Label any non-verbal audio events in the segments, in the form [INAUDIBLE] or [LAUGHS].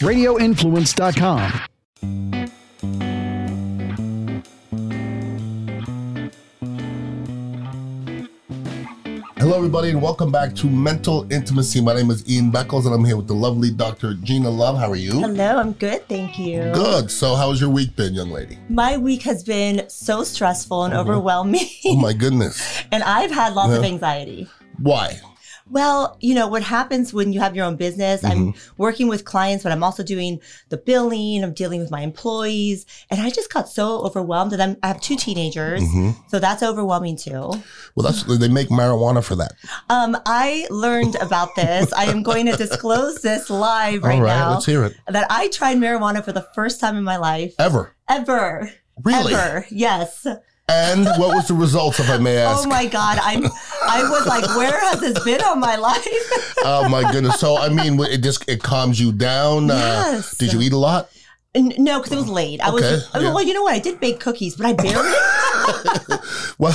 radioinfluence.com. Hello, everybody, and welcome back to Mental Intimacy. My name is Ian Beckles, and I'm here with the lovely Dr. Gina Love. How are you? Hello, I'm good, thank you. Good. So, how's your week been, young lady? My week has been so stressful and uh-huh. overwhelming, Oh my goodness. [LAUGHS] and I've had lots of uh-huh. anxiety. Why? Well, you know, what happens when you have your own business, I'm Mm-hmm. working with clients, but I'm also doing the billing, I'm dealing with my employees, and I just got so overwhelmed. And I'm, I have two teenagers, Mm-hmm. so that's overwhelming too. Well, that's they make marijuana for that. Um, I learned about this. I am going to disclose this live right, All right, now let's hear it. that I tried marijuana for the first time in my life Ever. ever. Really? Ever. Yes. And what was the results, if I may [LAUGHS] ask? Oh my God. I'm I was like, where has this been all my life? Oh my goodness. So, I mean, it just it calms you down. Yes. Uh, did you eat a lot? No, because it was late. I was Okay, oh, yeah. well, you know what? I did bake cookies, but I barely [LAUGHS] Well,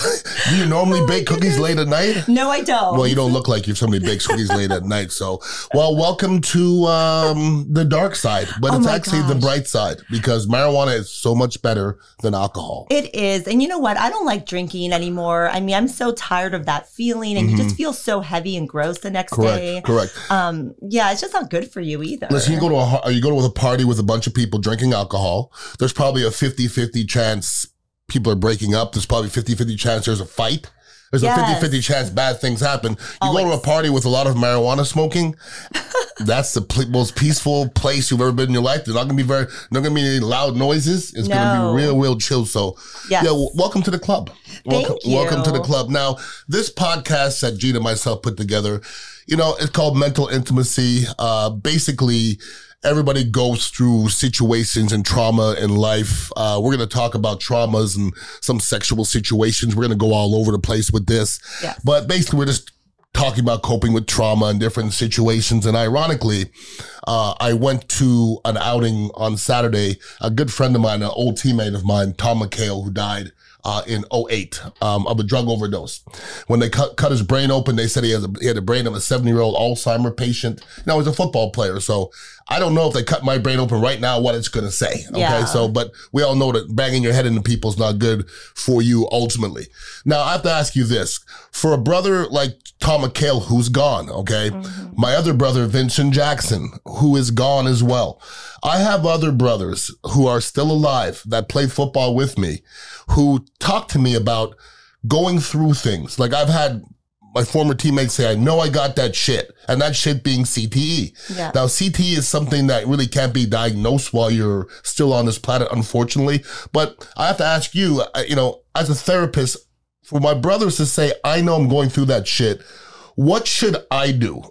do you normally Oh bake cookies late at night? No, I don't. Well, you don't look like you're somebody bakes cookies late at night. So, well, welcome to um, the dark side, but Oh it's actually the bright side because marijuana is so much better than alcohol. It is. And you know what? I don't like drinking anymore. I mean, I'm so tired of that feeling and you just feel so heavy and gross the next Mm-hmm. Correct. day. Correct. Um, yeah, it's just not good for you either. Listen, you go to a you go to a party with a bunch of people drinking alcohol. There's probably a 50-50 chance people are breaking up. There's probably 50-50 chance there's a fight. There's Yes. a 50-50 chance bad things happen. You go to a party with a lot of marijuana smoking. [LAUGHS] that's the pl- most peaceful place you've ever been in your life. There's not gonna be very, not gonna be any loud noises. It's gonna be real, real chill. So, Yes. yeah, w- welcome to the club. Thank welcome, you. welcome to the club. Now, this podcast that Gina and myself put together, you know, it's called Mental Intimacy. Uh, basically, everybody goes through situations and trauma in life. Uh, we're going to talk about traumas and some sexual situations. We're going to go all over the place with this. Yes. But basically, we're just talking about coping with trauma and different situations. And ironically, uh, I went to an outing on Saturday. A good friend of mine, an old teammate of mine, Tom McHale, who died uh, in 08 um, of a drug overdose. When they cut, cut his brain open, they said he, has a, he had a brain of a 70 year old Alzheimer patient. Now, he's a football player, so I don't know if they cut my brain open right now what it's going to say. Okay, Yeah. so but we all know that banging your head into people is not good for you ultimately. Now, I have to ask you this. For a brother like Tom McHale, who's gone, okay? Mm-hmm. My other brother, Vincent Jackson, who is gone as well. I have other brothers who are still alive that play football with me who talk to me about going through things. Like I've had my former teammates say, I know I got that shit, and that shit being CTE. Yeah. Now, CTE is something that really can't be diagnosed while you're still on this planet, unfortunately. But I have to ask you, uh, you know, as a therapist, for my brothers to say, I know I'm going through that shit, what should I do?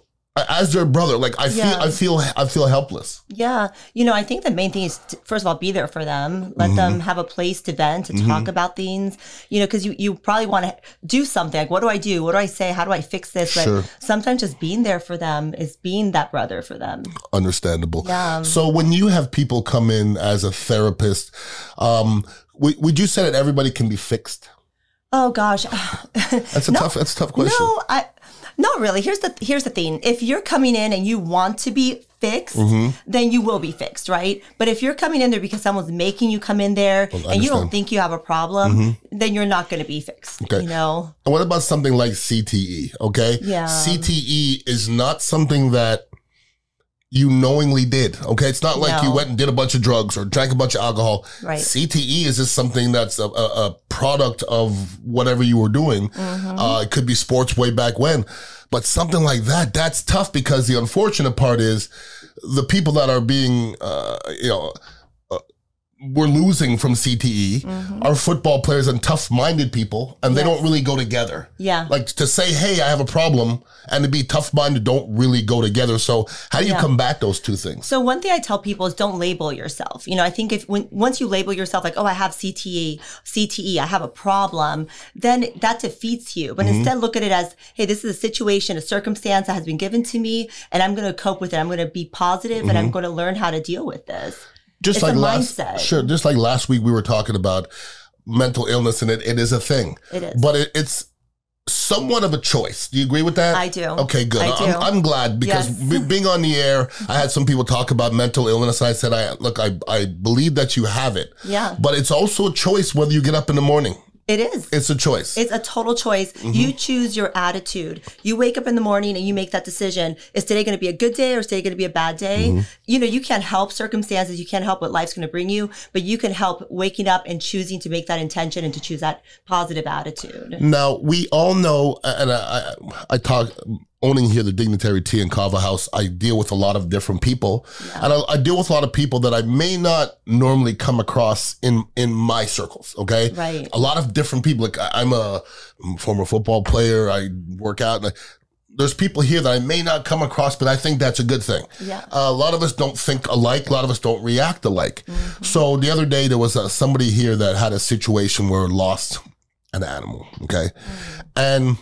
As their brother, like I feel, I feel, I feel helpless. Yeah. You know, I think the main thing is, to, first of all, be there for them. Let Mm-hmm. them have a place to vent, to talk about things, you know, because you, you probably want to do something. Like, what do I do? What do I say? How do I fix this? Sure. But sometimes just being there for them is being that brother for them. Understandable. Yeah. So when you have people come in as a therapist, um, would, would you say that everybody can be fixed? Oh, gosh. [SIGHS] That's a tough. That's a tough question. No, I not really. Here's the here's the thing. If you're coming in and you want to be fixed, Mm-hmm. then you will be fixed, right? But if you're coming in there because someone's making you come in there and you. Mm-hmm. don't think you have a problem, then you're not going to be fixed. Okay. You know? And what about something like CTE? Okay. Yeah. CTE is not something that you knowingly did. Okay. It's not like you went and did a bunch of drugs or drank a bunch of alcohol. Right. CTE is just something that's a, a, a product of whatever you were doing. Mm-hmm. Uh, it could be sports way back when. But something like that, that's tough because the unfortunate part is the people that are being, uh, you know, we're losing from CTE Mm-hmm. are football players and tough minded people, and they Yes. don't really go together. Yeah. Like to say, hey, I have a problem, and to be tough minded don't really go together. So, how do you Yeah. combat those two things? So one thing I tell people is don't label yourself. You know, I think if when once you label yourself like, oh, I have CTE, CTE, I have a problem, then that defeats you. Mm-hmm. But instead look at it as, hey, this is a situation, a circumstance that has been given to me, and I'm going to cope with it. I'm going to be positive, and Mm-hmm. I'm going to learn how to deal with this. Just It's like last, mindset. sure, just like last week we were talking about mental illness, and it, it is a thing. It is. But it, it's somewhat of a choice. Do you agree with that? I do. Okay, good. I I'm, do. I'm glad because Yes. be- being on the air, I had some people talk about mental illness. And I said, I look, I, I believe that you have it. Yeah. But it's also a choice whether you get up in the morning. It is. It's a choice. It's a total choice. Mm-hmm. You choose your attitude. You wake up in the morning and you make that decision. Is today going to be a good day or is today going to be a bad day? Mm-hmm. You know, you can't help circumstances. You can't help what life's going to bring you, but you can help waking up and choosing to make that intention and to choose that positive attitude. Now we all know, and I, I, I talk owning here the Dignitary Tea and Kava House. I deal with a lot of different people, and I, I deal with a lot of people that I may not normally come across in in my circles. Okay, Right. A lot of different people. Like I- I'm a former football player. I work out. And I, there's people here that I may not come across, but I think that's a good thing. Yeah. Uh, a lot of us don't think alike. A lot of us don't react alike. So the other day there was uh, somebody here that had a situation where lost an animal. Okay, and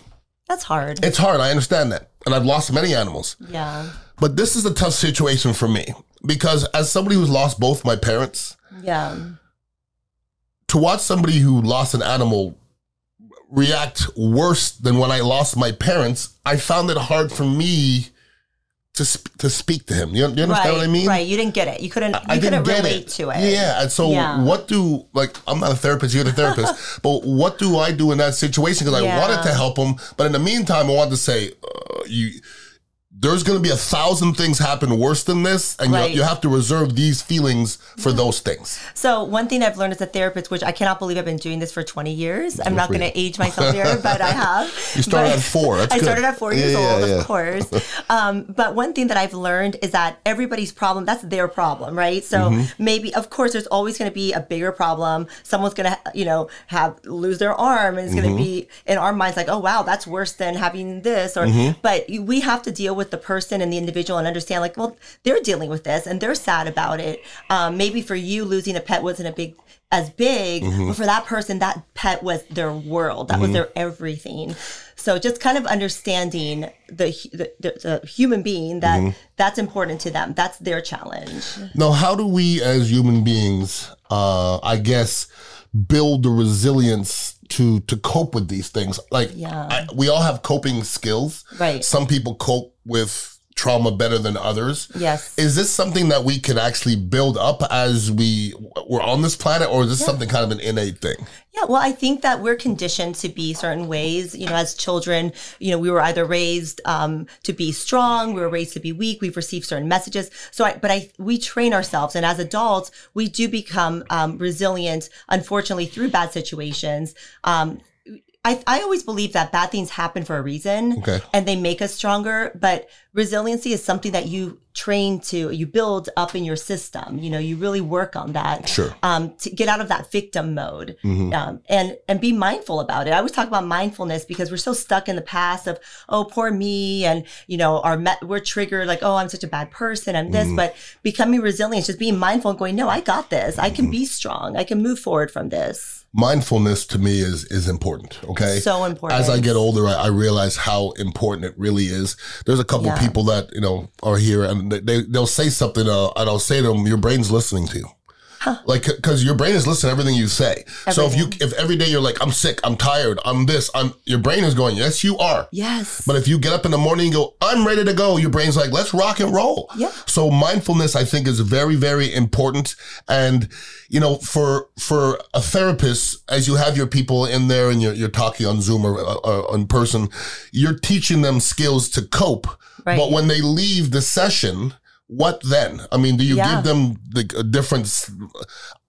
That's hard. it's hard. I understand that, and I've lost many animals. Yeah. But this is a tough situation for me because as somebody who's lost both my parents, Yeah. to watch somebody who lost an animal react worse than when I lost my parents, I found it hard for me to sp- to speak to him. You, you understand right. what I mean? Right. You didn't get it. You couldn't. You I didn't couldn't get relate it. to it. Yeah, and so Yeah. what do like I'm not a therapist, you're the therapist, [LAUGHS] but what do I do in that situation? Because I wanted to help him, but in the meantime, I wanted to say, uh, you. There's going to be a thousand things happen worse than this, and Right. you, you have to reserve these feelings for those things. So one thing I've learned as a therapist, which I cannot believe I've been doing this for 20 years. I'm not going to age myself here, [LAUGHS] but I have. You started But- at four. That's I good. started at four years Yeah, yeah, old, yeah. of course. [LAUGHS] Um, but one thing that I've learned is that everybody's problem, that's their problem, right? So Mm-hmm. maybe, of course, there's always going to be a bigger problem. Someone's going to, you know, have lose their arm and it's going to Mm-hmm. be in our minds like, oh, wow, that's worse than having this. Or, Mm-hmm. but we have to deal with the person and the individual and understand like, well, they're dealing with this and they're sad about it. Um, maybe for you, losing a pet wasn't a big, as big, Mm-hmm. but for that person, that pet was their world. That was their everything. So just kind of understanding the the, the, the human being that Mm-hmm. that's important to them. That's their challenge. Now, how do we as human beings, uh, I guess, build the resilience to to cope with these things? Like, Yeah. I, we all have coping skills. Right. Some people cope with trauma better than others. Yes. Is this something that we can actually build up as we we're on this planet, or is this something kind of an innate thing? Yeah, well, I think that we're conditioned to be certain ways. You know, as children, you know, we were either raised um, to be strong, we were raised to be weak. We've received certain messages. So, I, but I, we train ourselves, and as adults, we do become um, resilient. Unfortunately, through bad situations. Um, I, I always believe that bad things happen for a reason Okay. and they make us stronger. But resiliency is something that you train to, you build up in your system. You know, you really work on that Sure. um, to get out of that victim mode Mm-hmm. um, and and be mindful about it. I always talk about mindfulness because we're so stuck in the past of oh poor me and you know our me- we're triggered like oh I'm such a bad person I'm Mm-hmm. this but becoming resilient just being mindful and going no I got this I Mm-hmm. can be strong I can move forward from this Mindfulness to me is is important. Okay. so important As I get older, I, I realize how important it really is. There's a couple Yeah. people that you know are here, and they, they they'll say something, uh, and I'll say to them, "Your brain's listening to you." Like, because your brain is listening to everything you say. So if you, if every day you're like, I'm sick, I'm tired, I'm this, I'm, your brain is going, yes, you are. yes But if you get up in the morning and go, I'm ready to go, your brain's like, let's rock and roll. Yeah. So mindfulness, I think, is very, very important. And, you know, for, for a therapist, as you have your people in there and you're, you're talking on Zoom or, or in person, you're teaching them skills to cope. Right. But when they leave the session, what then? I mean, do you Yeah. give them like a different,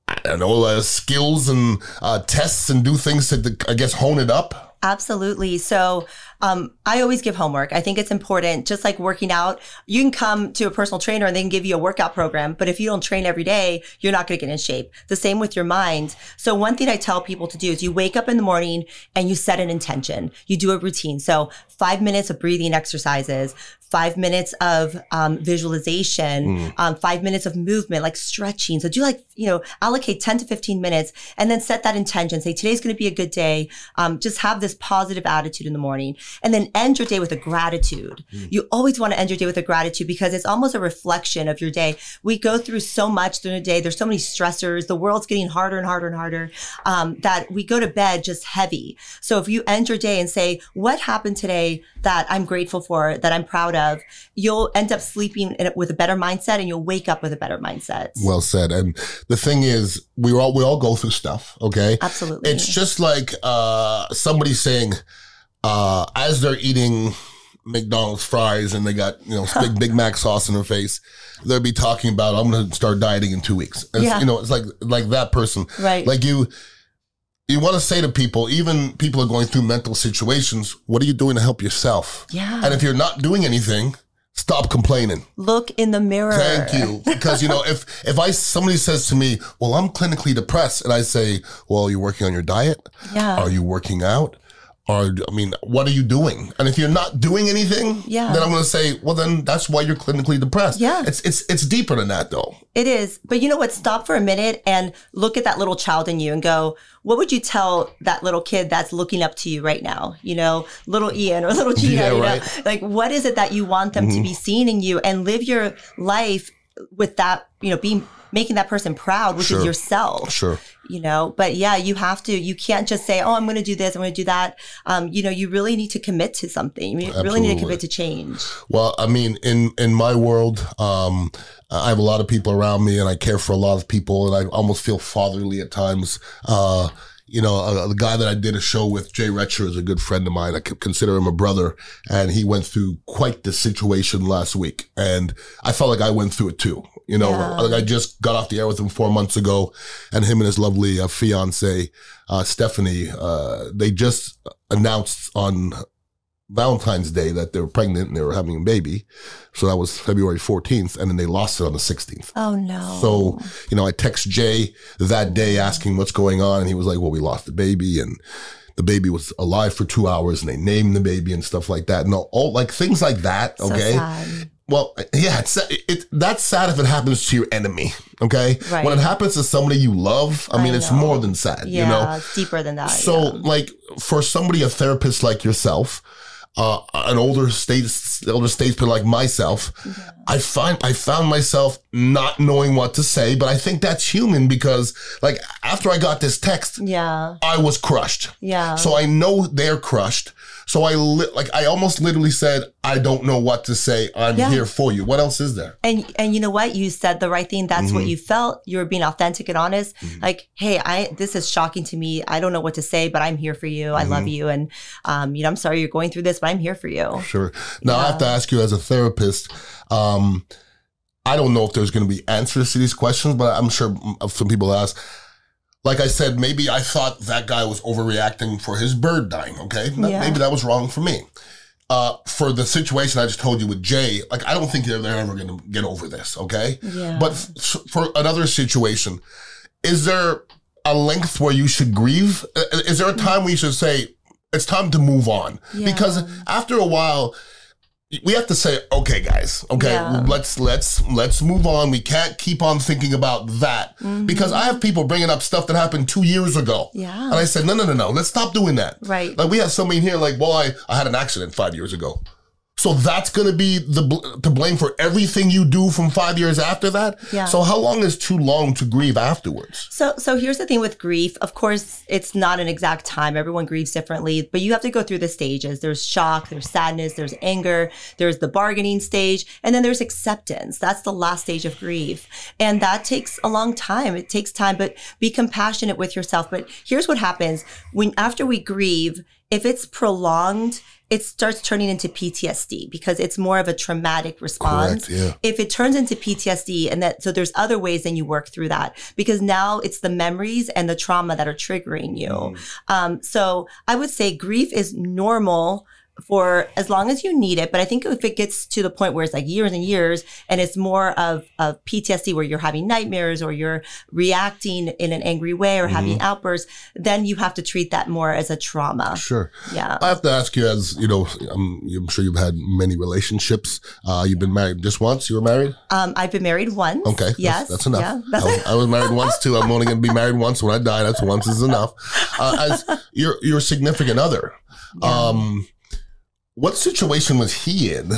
I don't know, uh, skills and uh, tests and do things to, I guess, hone it up? Absolutely. So um, I always give homework. I think it's important. Just like working out, you can come to a personal trainer and they can give you a workout program. But if you don't train every day, you're not going to get in shape. The same with your mind. So one thing I tell people to do is you wake up in the morning and you set an intention. You do a routine. So five minutes of breathing exercises, five minutes of um, visualization, um, five minutes of movement, like stretching. So do like, you know, allocate 10 to 15 minutes and then set that intention. Say, today's going to be a good day. Um, just have this positive attitude in the morning. And then end your day with a gratitude. You always want to end your day with a gratitude because it's almost a reflection of your day. We go through so much during the day. There's so many stressors. The world's getting harder and harder and harder um, that we go to bed just heavy. So if you end your day and say, what happened today that I'm grateful for, that I'm proud of, you'll end up sleeping in it with a better mindset and you'll wake up with a better mindset. Well said. And the thing is, we all we all go through stuff. Okay, Absolutely. it's just like uh, somebody saying, uh, as they're eating McDonald's fries and they got you know [LAUGHS] big Big Mac sauce in their face, they'll be talking about, "I'm going to start dieting in two weeks." It's, Yeah. You know, it's like like that person. right. Like you, you want to say to people, even people are going through mental situations. What are you doing to help yourself? yeah. And if you're not doing anything, stop complaining. Look in the mirror. Thank you. [LAUGHS] Because you know, if if I somebody says to me, "Well, I'm clinically depressed," and I say, "Well, you're working on your diet. Yeah. Are you working out? Or I mean, what are you doing?" And if you're not doing anything, Yeah. then I'm going to say, "Well, then that's why you're clinically depressed." Yeah. It's it's it's deeper than that, though. It is. But you know what? Stop for a minute and look at that little child in you and go, what would you tell that little kid that's looking up to you right now? You know, little Ian or little Gina, [LAUGHS] Yeah, you right. Mm-hmm. know, like what is it that you want them to be seeing in you and live your life with that, you know, being making that person proud, which Sure. is yourself. Sure. You know, but yeah, you have to, you can't just say, oh, I'm going to do this, I'm going to do that. Um, you know, you really need to commit to something. You really need to commit to change. Well, I mean, in in my world, um, I have a lot of people around me, and I care for a lot of people, and I almost feel fatherly at times. Uh, you know, the guy that I did a show with, Jay Retcher, is a good friend of mine. I consider him a brother, and he went through quite the situation last week, and I felt like I went through it too. You know, Yeah. like I just got off the air with him four months ago, and him and his lovely uh, fiance, uh, Stephanie, uh, they just announced on Valentine's Day that they were pregnant and they were having a baby. So that was February 14th, and then they lost it on the 16th. Oh no. So, you know, I text Jay that day asking what's going on, and he was like, Well, we lost the baby, and the baby was alive for two hours, and they named the baby and stuff like that. And all, all like things like that, So okay? sad. Well, yeah, it's it. That's sad if it happens to your enemy. Okay, Right. when it happens to somebody you love, I, I mean, it's more than sad. Yeah, You know, it's deeper than that. so, yeah. like, for somebody, a therapist like yourself, uh, an older state, elder statesman like myself, I find I found myself not knowing what to say. But I think that's human because, like, after I got this text, Yeah. I was crushed. Yeah. So I know they're crushed. So I li- like I almost literally said, I don't know what to say. I'm Yeah. here for you. What else is there? and and you know what? You said the right thing. That's Mm-hmm. what you felt. You were being authentic and honest. Like, hey, I this is shocking to me. I don't know what to say, but I'm here for you. I Mm-hmm. love you, and um, you know, I'm sorry you're going through this, but I'm here for you. Sure. Now I have to ask you as a therapist, um, I don't know if there's going to be answers to these questions, but I'm sure mm, some people ask. Like I said, maybe I thought that guy was overreacting for his bird dying. Okay, Yeah. maybe that was wrong for me. Uh, for the situation I just told you with Jay, like I don't think they're, they're ever going to get over this. Okay, Yeah. but f- for another situation, is there a length where you should grieve? Uh, Is there a time where you should say it's time to move on? Yeah. Because after a while, we have to say, okay, guys, okay, Yeah. let's let's let's move on. We can't keep on thinking about that mm-hmm. because I have people bringing up stuff that happened two years ago. Yeah. and I said, no, no, no, no, let's stop doing that. Right. Like we have somebody here, like, well, I I had an accident five years ago. So that's going to be the bl- to blame for everything you do from five years after that. Yeah. So how long is too long to grieve afterwards? So, so here's the thing with grief. Of course, it's not an exact time. Everyone grieves differently, but you have to go through the stages. There's shock, there's sadness, there's anger, there's the bargaining stage, and then there's acceptance. That's the last stage of grief. And that takes a long time. It takes time, but be compassionate with yourself. But here's what happens when, after we grieve, if it's prolonged, it starts turning into PTSD because it's more of a traumatic response Correct, yeah. if it turns into PTSD and that so there's other ways then you work through that because now it's the memories and the trauma that are triggering you. Um, so I would say grief is normal for as long as you need it. But I think if it gets to the point where it's like years and years and it's more of, of PTSD where you're having nightmares or you're reacting in an angry way or having outbursts, then you have to treat that more as a trauma. Sure. Yeah. I have to ask you, as you know, I'm, I'm sure you've had many relationships. Uh, you've been married just once. You were married. Um, I've been married once. Okay. that's- Yes. That's, enough. Yeah. That's I, was, I was married once too. I'm only going to be married once when I die. That's once is enough. Uh, as your your significant other, um, what situation was he in?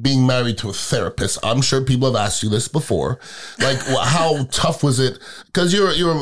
Being married to a therapist, I'm sure people have asked you this before. Like, how tough was it? Because you're you're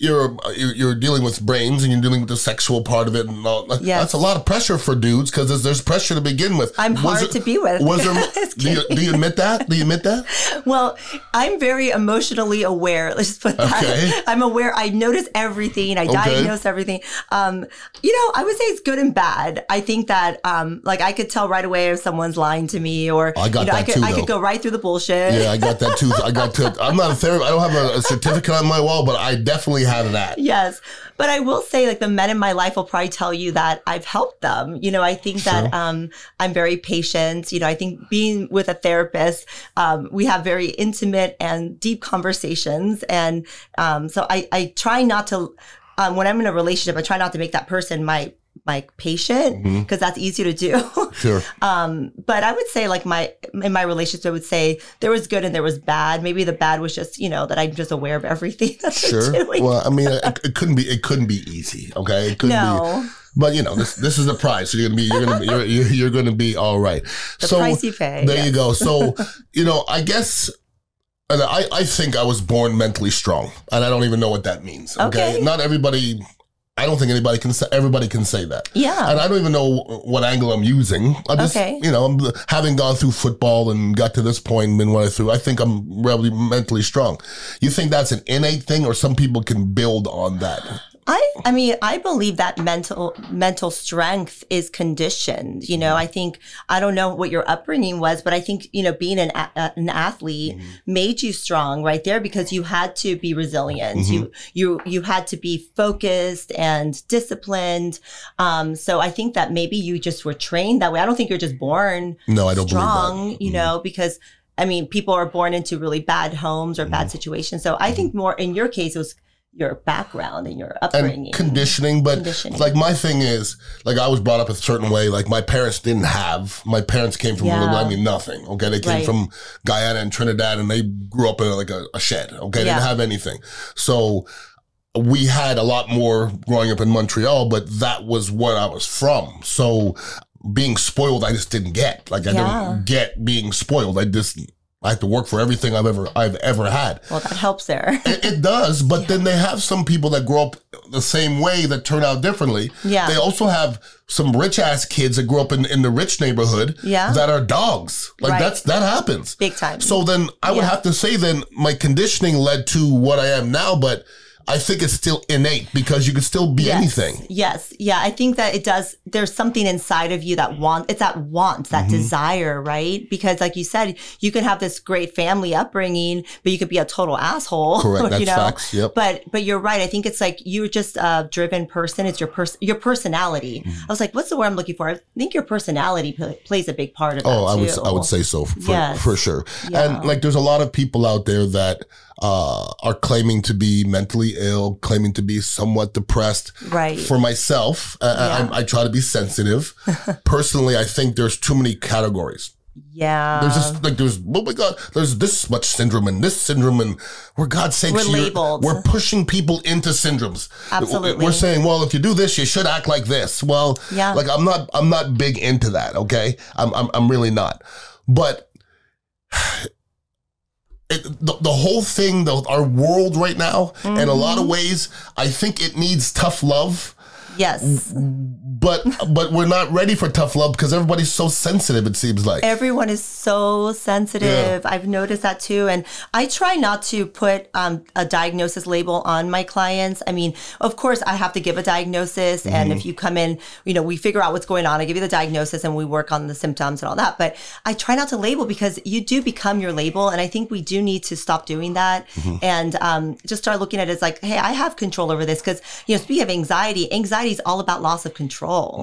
you're you're dealing with brains and you're dealing with the sexual part of it, and all. Yes. That's a lot of pressure for dudes because there's, there's pressure to begin with. I'm Was hard it- to be with. Was [LAUGHS] there? Do, you, do you admit that? Do you admit that? [LAUGHS] Well, I'm very emotionally aware. [LAUGHS] Let's just put that. Okay. I'm aware. I notice everything. I Okay. diagnose everything. Um, you know, I would say it's good and bad. I think that, um, like, I could tell right away if someone's lying to me, or I got you know, I that could, too, I could go right through the bullshit. Yeah, I got that too. I got to. I'm not a therapist. I don't have a, a certificate on my wall, but I definitely have that. Yes. But I will say, like, the men in my life will probably tell you that I've helped them. You know, I think that um, I'm very patient. You know, I think being with a therapist, um, we have very intimate and deep conversations. And um, so I, I try not to, um, when I'm in a relationship, I try not to make that person my my patient because that's easy to do. [LAUGHS] Sure. Um, but I would say like my in my relationship, I would say there was good and there was bad. Maybe the bad was just you know that I'm just aware of everything [LAUGHS] that Sure. doing. Well, I mean, it, [LAUGHS] it couldn't be. It couldn't be easy. Okay. It couldn't be. no, But you know, this this is the price. So you're gonna be. You're gonna be. You're, you're, you're gonna be all right. the so price you pay. there you go. So you know, I guess. And I, I think I was born mentally strong, and I don't even know what that means. Okay, Okay. not everybody. I don't think anybody can say everybody can say that. Yeah. And I don't even know what angle I'm using. I just, Okay. you know, I'm having gone through football and got to this point and been what I through. I think I'm really mentally strong. You think that's an innate thing, or some people can build on that? I I mean I believe that mental mental strength is conditioned. You know, I think I don't know what your upbringing was, but I think you know being an a- an athlete made you strong right there because you had to be resilient. You you you had to be focused and disciplined. Um, so I think that maybe you just were trained that way. I don't think you're just born No, I don't strong. You know, because. I mean, people are born into really bad homes or Mm-hmm. bad situations. So I think more in your case, it was your background and your upbringing. and conditioning, but Conditioning. like my thing is, like I was brought up a certain way. Like my parents didn't have. My parents came from, Yeah. I mean, nothing. Okay, they came Right. from Guyana and Trinidad, and they grew up in like a, a shed. Okay, they Yeah. didn't have anything. So we had a lot more growing up in Montreal, but that was where I was from. So being spoiled, I just didn't get. Like I Yeah. didn't get being spoiled. I just I had to work for everything I've ever I've ever had. well, that helps there. [LAUGHS] It, it does, but then they have some people that grow up the same way that turn out differently. Yeah. They also have some rich ass kids that grew up in, in the rich neighborhood Yeah. that are dogs. Like Right. that's that happens. Big time. So then I would have to say then my conditioning led to what I am now, but I think it's still innate because you can still be yes. anything. Yes. Yeah. I think that it does. There's something inside of you that want, it's that want, that Mm-hmm. desire, right? Because like you said, you can have this great family upbringing, but you could be a total asshole. [LAUGHS] Correct. That's you know? facts. Yep. But, but you're right. I think it's like you're just a driven person. It's your person, your personality. Mm-hmm. I was like, what's the word I'm looking for? I think your personality pl- plays a big part of that. Oh, I would. I would say so for, Yes. for sure. Yeah. And like, there's a lot of people out there that uh, are claiming to be mentally ill, claiming to be somewhat depressed. Right. For myself, Yeah. I, I try to be sensitive. [LAUGHS] Personally, I think there's too many categories. yeah. There's just like there's oh my god, there's this much syndrome and this syndrome and for God's sakes, We're. We're pushing people into syndromes. Absolutely. We're saying, well, if you do this, you should act like this. Well, Yeah. like I'm not I'm not big into that, okay? I'm I'm, I'm really not. But it, the, the whole thing, the, our world right now, in a lot Mm-hmm. of ways, I think it needs tough love yes. but but we're not ready for tough love because everybody's so sensitive. It seems like Everyone is so sensitive. I've noticed that too. And I try not to put um, a diagnosis label on my clients. I mean, of course, I have to give a diagnosis. And Mm-hmm. if you come in, you know, we figure out what's going on. I give you the diagnosis and we work on the symptoms and all that. But I try not to label because you do become your label. And I think we do need to stop doing that Mm-hmm. and um, just start looking at it as like, hey, I have control over this. Because, you know, speaking of anxiety, anxiety is all about loss of control.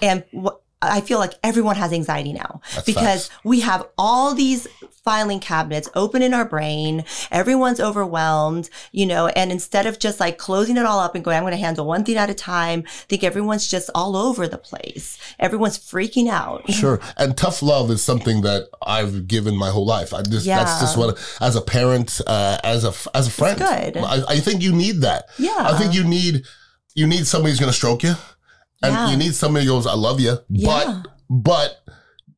And what I feel like everyone has anxiety now because we have all these filing cabinets open in our brain. Everyone's overwhelmed, you know, and instead of just like closing it all up and going, I'm going to handle one thing at a time, I think everyone's just all over the place. Everyone's freaking out. [LAUGHS] Sure. And tough love is something that I've given my whole life. I just that's just what as a parent, uh, as a as a friend. good. I, I think you need that. Yeah. I think you need you need somebody who's gonna stroke you. And Yeah. you need somebody who goes, I love you. Yeah. But but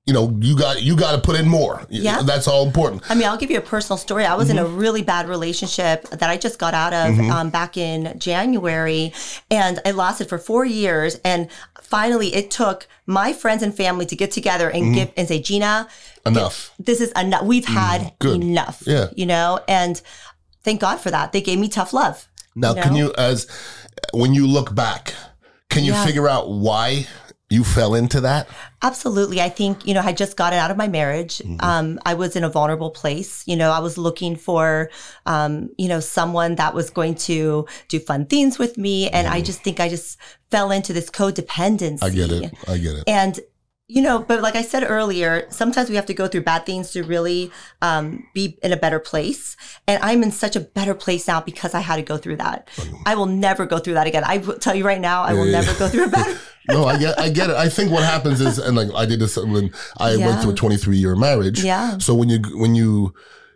you know, you got you got to put in more. Yeah. that's all important. I mean, I'll give you a personal story. I was in a Mm-hmm. really bad relationship that I just got out of um, back in January, and it lasted for four years. And finally, it took my friends and family to get together and Mm-hmm. give and say, Gina, Enough. this is enough. We've had Mm, enough. Yeah. You know, and thank God for that. They gave me tough love. Now, you can you, as when you look back, can you Yeah. figure out why you fell into that? Absolutely. I think, you know, I just gotten out of my marriage. Mm-hmm. Um, I was in a vulnerable place. You know, I was looking for, um, you know, someone that was going to do fun things with me. And I just think I just fell into this codependency. Mm-hmm. I get it. I get it. And, you know, but like I said earlier, sometimes we have to go through bad things to really um, be in a better place. And I'm in such a better place now because I had to go through that. [LAUGHS] I will never go through that again. I will tell you right now, I will Yeah, yeah. never go through a [LAUGHS] better. no, I get, I get it. I think what happens is, and like I did this when I went through a 23 year marriage. Yeah. So when you, when you,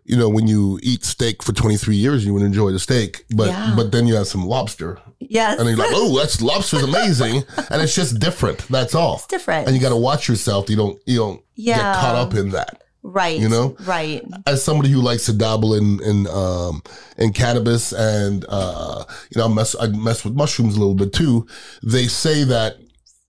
you know, when you eat steak for 23 years, you would enjoy the steak, but, Yeah. but then you have some lobster Yes. and you're like, oh, that's lobster's amazing. [LAUGHS] and it's just different. That's all. it's different. And you got to watch yourself. You don't, you don't yeah. get caught up in that. Right. You know? Right. as somebody who likes to dabble in in um in cannabis and uh you know I mess I mess with mushrooms a little bit too. They say that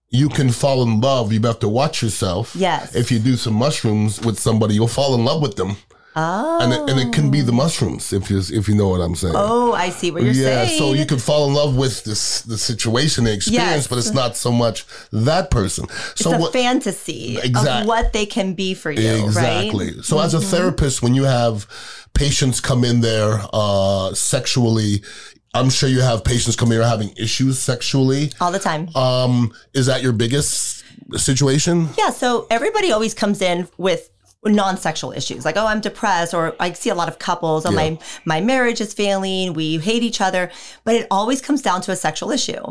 you can fall in love. You have to watch yourself. Yes. If you do some mushrooms with somebody, you'll fall in love with them, Oh. and it, and it can be the mushrooms if you if you know what I'm saying. Oh, I see what you're yeah, saying. Yeah, so you can fall in love with this the situation, the experience, Yes. but it's not so much that person. it's So a what? fantasy Exact- of what they can be for you, right? Exactly. right? So as a therapist, when you have patients come in there uh, sexually, I'm sure you have patients come here having issues sexually. All the time. Um, is that your biggest situation? Yeah, so everybody always comes in with non-sexual issues like oh i'm depressed or i see a lot of couples oh my my marriage is failing we hate each other but it always comes down to a sexual issue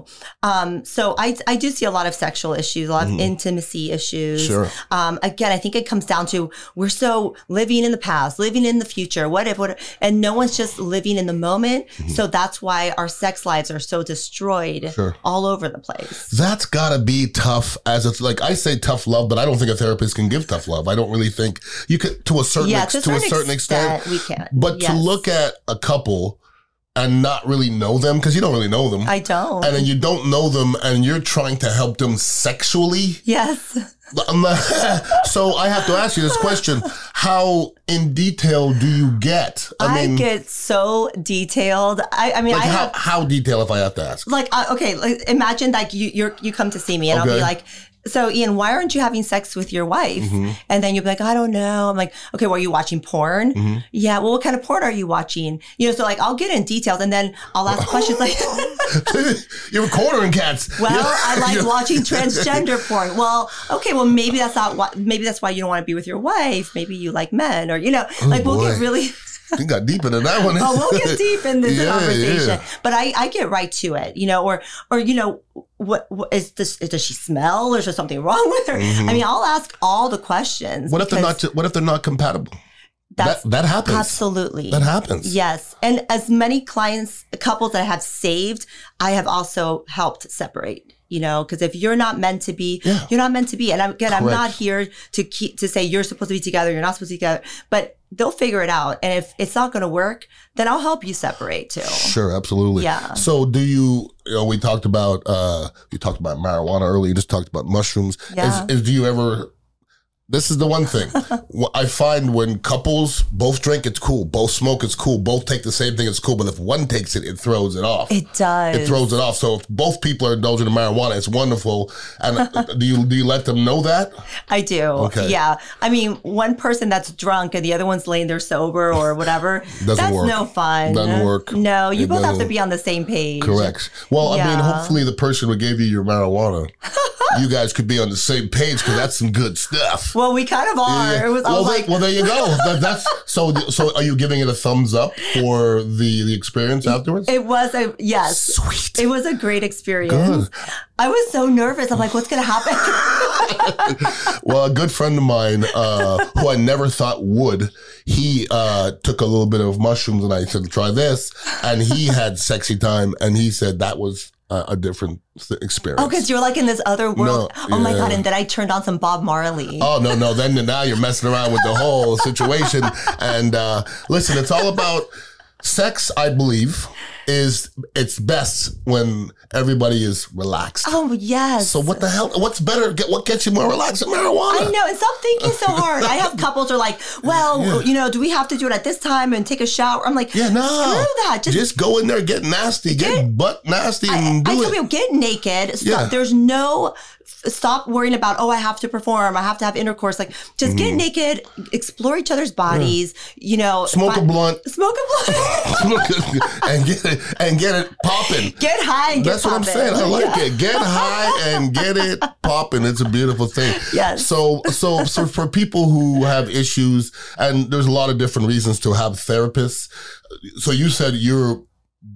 um so i i do see a lot of sexual issues a lot of intimacy issues Mm-hmm. Sure. um again i think it comes down to we're so living in the past living in the future what if what if- and no one's just living in the moment so that's why our sex lives are so destroyed Mm-hmm. Sure. all over the place That's gotta be tough as it's like I say tough love, but I don't think a therapist can give tough love. I don't really think you could, to a certain, yeah ex- to a certain, certain extent, we can but to look at a couple and not really know them, cause you don't really know them. i don't and then you don't know them and you're trying to help them sexually. yes not- [LAUGHS] so I have to ask you this question. How in detail do you get? I, mean get so detailed. I, I mean, like I how, have how detailed if I have to ask? like uh, okay, like, imagine like you you're, you come to see me and I'll be like. So Ian, why aren't you having sex with your wife? Mm-hmm. And then you'll be like, I don't know. I'm like, okay, well, are you watching porn? Mm-hmm. Yeah. Well, what kind of porn are you watching? You know, so like I'll get in details and then I'll ask [LAUGHS] questions like, [LAUGHS] You're cornering cats. [LAUGHS] well, I like watching transgender porn. Well, okay, well, maybe that's not what, maybe that's why you don't want to be with your wife. Maybe you like men or, you know, like we'll get really, You got deep into that one. oh, we'll get deep in this [LAUGHS] Yeah, conversation. yeah. But I, I get right to it, you know, or, or, you know, what, what is this, does she smell or is there something wrong with her? I mean, I'll ask all the questions. Mm-hmm. What if they're not? What if they're not compatible? That's that that happens. absolutely. That happens. Yes. And as many clients, couples that I have saved, I have also helped separate, you know, because if you're not meant to be, Yeah. you're not meant to be. And I'm, again, I'm not here to keep, to say you're supposed to be together, you're not supposed to be together, but they'll figure it out. And if it's not going to work, then I'll help you separate too. Sure, absolutely. Yeah. So do you, you know, we talked about, uh, you talked about marijuana earlier, you just talked about mushrooms. Yeah. Is, is, do you ever, this is the one thing [LAUGHS] I find when couples both drink, it's cool. Both smoke, it's cool. Both take the same thing, it's cool. But if one takes it, it throws it off. It does. It throws it off. So if both people are indulging in marijuana, it's wonderful. And uh, do you do you let them know that? I do. Okay. Yeah. I mean, one person that's drunk and the other one's laying there sober or whatever. [LAUGHS] Doesn't that's work. no fun. Doesn't work. No, you It both have to be on the same page. Correct. Well, I mean, hopefully the person who gave you your marijuana, [LAUGHS] you guys could be on the same page because that's some good stuff. Well, we kind of are. Yeah. It was, well, was like, well, there you go. [LAUGHS] That, that's so. So, are you giving it a thumbs up for the the experience afterwards? it was a yes. Sweet. It was a great experience. Good. I was so nervous. I'm like, what's going to happen? [LAUGHS] Well, a good friend of mine, uh, who I never thought would, he uh, took a little bit of mushrooms, and I said, "Try this," and he had sexy time, and he said that was a, a different th- experience. Oh, because you're like in this other world. No, oh my god! And then I turned on some Bob Marley. Oh no, no! Then now you're messing around with the whole situation. [LAUGHS] And uh, listen, it's all about sex. I believe is it's best when everybody is relaxed. Oh, yes. So what the hell? What's better? Get what gets you more relaxed than marijuana? I know, and stop thinking so [LAUGHS] hard. I have couples who are like, well, you know, do we have to do it at this time and take a shower? I'm like, Yeah, no. screw that. Just, Just, go in there, get nasty, get, butt nasty, and I do tell it. people, get naked. Stop. Yeah. There's no, stop worrying about, oh, I have to perform. I have to have intercourse. Like, just get naked, explore each other's bodies, you know. Mm-hmm. Smoke a blunt. Smoke a blunt. [LAUGHS] and get it and get it popping. get high and get That's what I'm saying. I like Yeah. it. Get high and get it popping. It's a beautiful thing. Yes. So so so for people who have issues, and there's a lot of different reasons to have therapists. So you said you're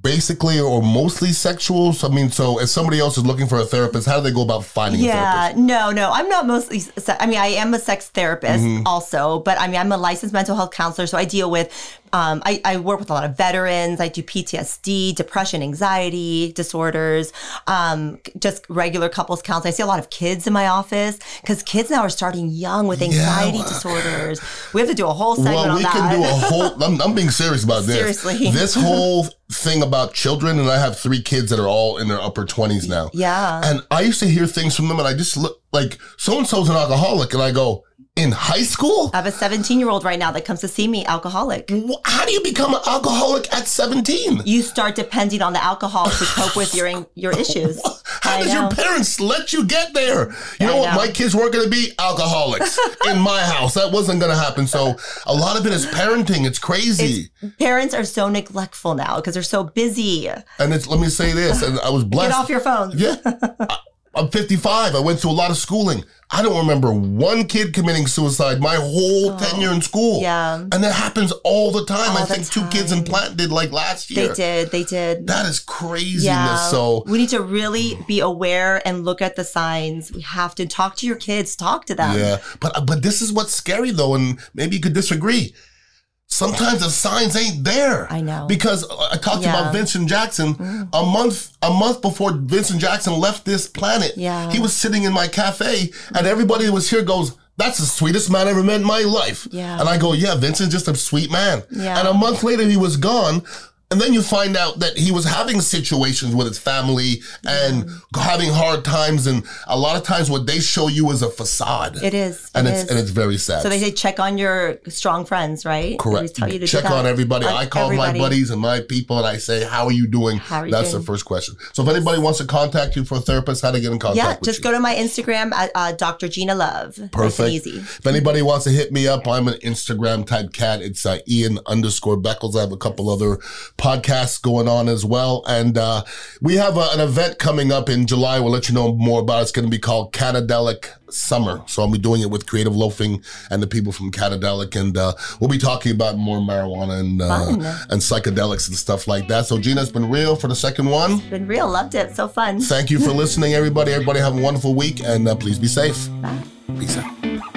basically or mostly sexual. So I mean, so if somebody else is looking for a therapist, how do they go about finding a Yeah, no, no, I'm not mostly. se- I mean, I am a sex therapist Mm-hmm. also, but I mean, I'm a licensed mental health counselor, so I deal with. Um, I, I work with a lot of veterans. I do PTSD, depression, anxiety disorders, um, just regular couples counseling. I see a lot of kids in my office because kids now are starting young with anxiety well- disorders. We have to do a whole segment Well, on we can do a whole. [LAUGHS] I'm, I'm being serious about this. Seriously. this whole thing about children, and I have three kids that are all in their upper 20s now. yeah. And I used to hear things from them, and I just look like so and so's an alcoholic, and I go, in high school? I have a 17 year old right now that comes to see me, alcoholic. How do you become an alcoholic at 17? You start depending on the alcohol to cope with your your issues. [LAUGHS] How I did your parents let you get there? You know what? know. My kids weren't going to be alcoholics [LAUGHS] in my house. That wasn't going to happen. So a lot of it is parenting. It's crazy. Parents are so neglectful now because they're so busy. and it's, let me say this, and I was blessed. Get off your phone. Yeah. [LAUGHS] I- I'm 55. I went through a lot of schooling. I don't remember one kid committing suicide my whole oh, tenure in school. Oh, Yeah. And that happens all the time. I the think two kids in plant did like last year. They did. They did. That is craziness. yeah. So we need to really be aware and look at the signs. We have to talk to your kids. Talk to them. yeah. But but this is what's scary though, and maybe you could disagree. Sometimes the signs ain't there. I know. Because I talked Yeah. Mm. about Vincent Jackson a month a month before Vincent Jackson left this planet. Yeah. He was sitting in my cafe and everybody who was here goes, that's the sweetest man I ever met in my life. Yeah. And I go, yeah, Vincent's just a sweet man. Yeah. And a month later he was gone. And then you find out that he was having situations with his family and having hard times. And a lot of times what they show you is a facade. It is. and it it's is. and it's very sad. so they say check on your strong friends, right? They Correct. Tell you to Check on everybody. On I call everybody. my buddies and my people and I say, How are you doing? How are you That's doing? the first question. So if anybody wants to contact you for a therapist, how to get in contact Yeah, just you? go to my Instagram at uh, Dr. Gina Love. Perfect. easy. If anybody wants to hit me up, I'm an Instagram type cat. It's uh, Ian underscore Beckles. I have a couple other podcasts going on as well. And uh, we have a, an event coming up in July. We'll let you know more about it. It's going to be called Canadelic Summer. So I'll be doing it with Creative Loafing and the people from Canadelic. And uh, we'll be talking about more marijuana and, uh, and psychedelics and stuff like that. So Gina, it's been real for the second one. Been real. Loved it. So fun. Thank you for listening, everybody. Everybody have a wonderful week and uh, please be safe. Bye. Peace out.